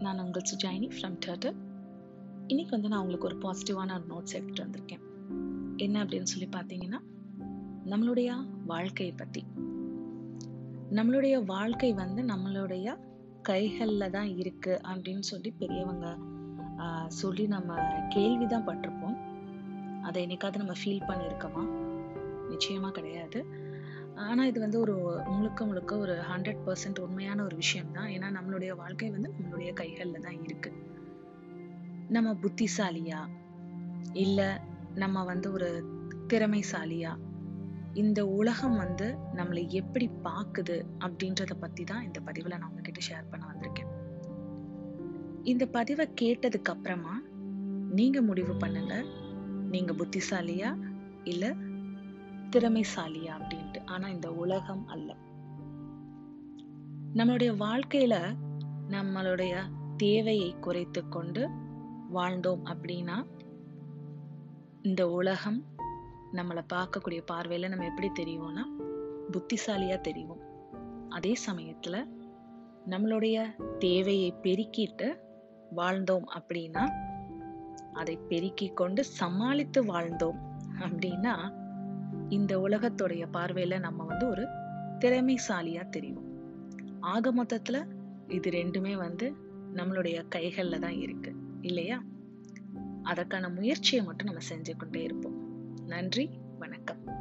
நான் உங்கள் சுஜாயினி from theatre இன்னைக்கு வந்து நான் உங்களுக்கு ஒரு பாசிட்டிவான ஒரு நோட்ஸ் எடுத்துட்டு வந்திருக்கேன். என்ன அப்படின்னு சொல்லி பார்த்தீங்கன்னா நம்மளுடைய வாழ்க்கையை பற்றி நம்மளுடைய வாழ்க்கை வந்து நம்மளுடைய கைகளில் தான் இருக்கு அப்படின்னு சொல்லி பெரியவங்க ஆஹ், சொல்லி நம்ம கேள்விதான் பட்டிருப்போம். அதை என்னைக்காவது நம்ம ஃபீல் பண்ணியிருக்கோமா? நிச்சயமா கிடையாது. ஆனால் இது வந்து ஒரு முழுக்க முழுக்க ஒரு ஹண்ட்ரட் பர்சன்ட் உண்மையான ஒரு விஷயம் தான் ஏன்னா நம்மளுடைய வாழ்க்கை வந்து நம்மளுடைய கைகளில் தான் இருக்கு. நம்ம புத்திசாலியா? இல்லை நம்ம வந்து ஒரு திறமைசாலியா? இந்த உலகம் வந்து நம்மளை எப்படி பார்க்குது அப்படின்றத பற்றி தான் இந்த பதிவில் நான் உங்ககிட்ட ஷேர் பண்ண வந்திருக்கேன். இந்த பதிவை கேட்டதுக்கு அப்புறமா நீங்கள் முடிவு பண்ணுங்க நீங்கள் புத்திசாலியா? இல்லை திறமைசாலியா அப்படின்ட்டு. ஆனா இந்த உலகம் அல்ல. நம்மளுடைய வாழ்க்கையில நம்மளுடைய தேவையை குறைத்து கொண்டு வாழ்ந்தோம் அப்படின்னா இந்த உலகம் நம்மளை பார்க்கக்கூடிய பார்வையில நம்ம எப்படி தெரியும்னா புத்திசாலியா தெரியும். அதே சமயத்துல நம்மளுடைய தேவையை பெருக்கிட்டு வாழ்ந்தோம் அப்படின்னா அதை பெருக்கிக் கொண்டு சமாளித்து வாழ்ந்தோம் அப்படின்னா இந்த உலகத்துடைய பார்வையில நம்ம வந்து ஒரு திறமைசாலியா தெரியும் ஆக மொத்தத்துல இது ரெண்டுமே வந்து நம்மளுடைய கைகள்ல தான் இருக்கு இல்லையா? அதற்கான முயற்சியை மட்டும் நம்ம செஞ்சு கொண்டே இருப்போம். நன்றி வணக்கம்.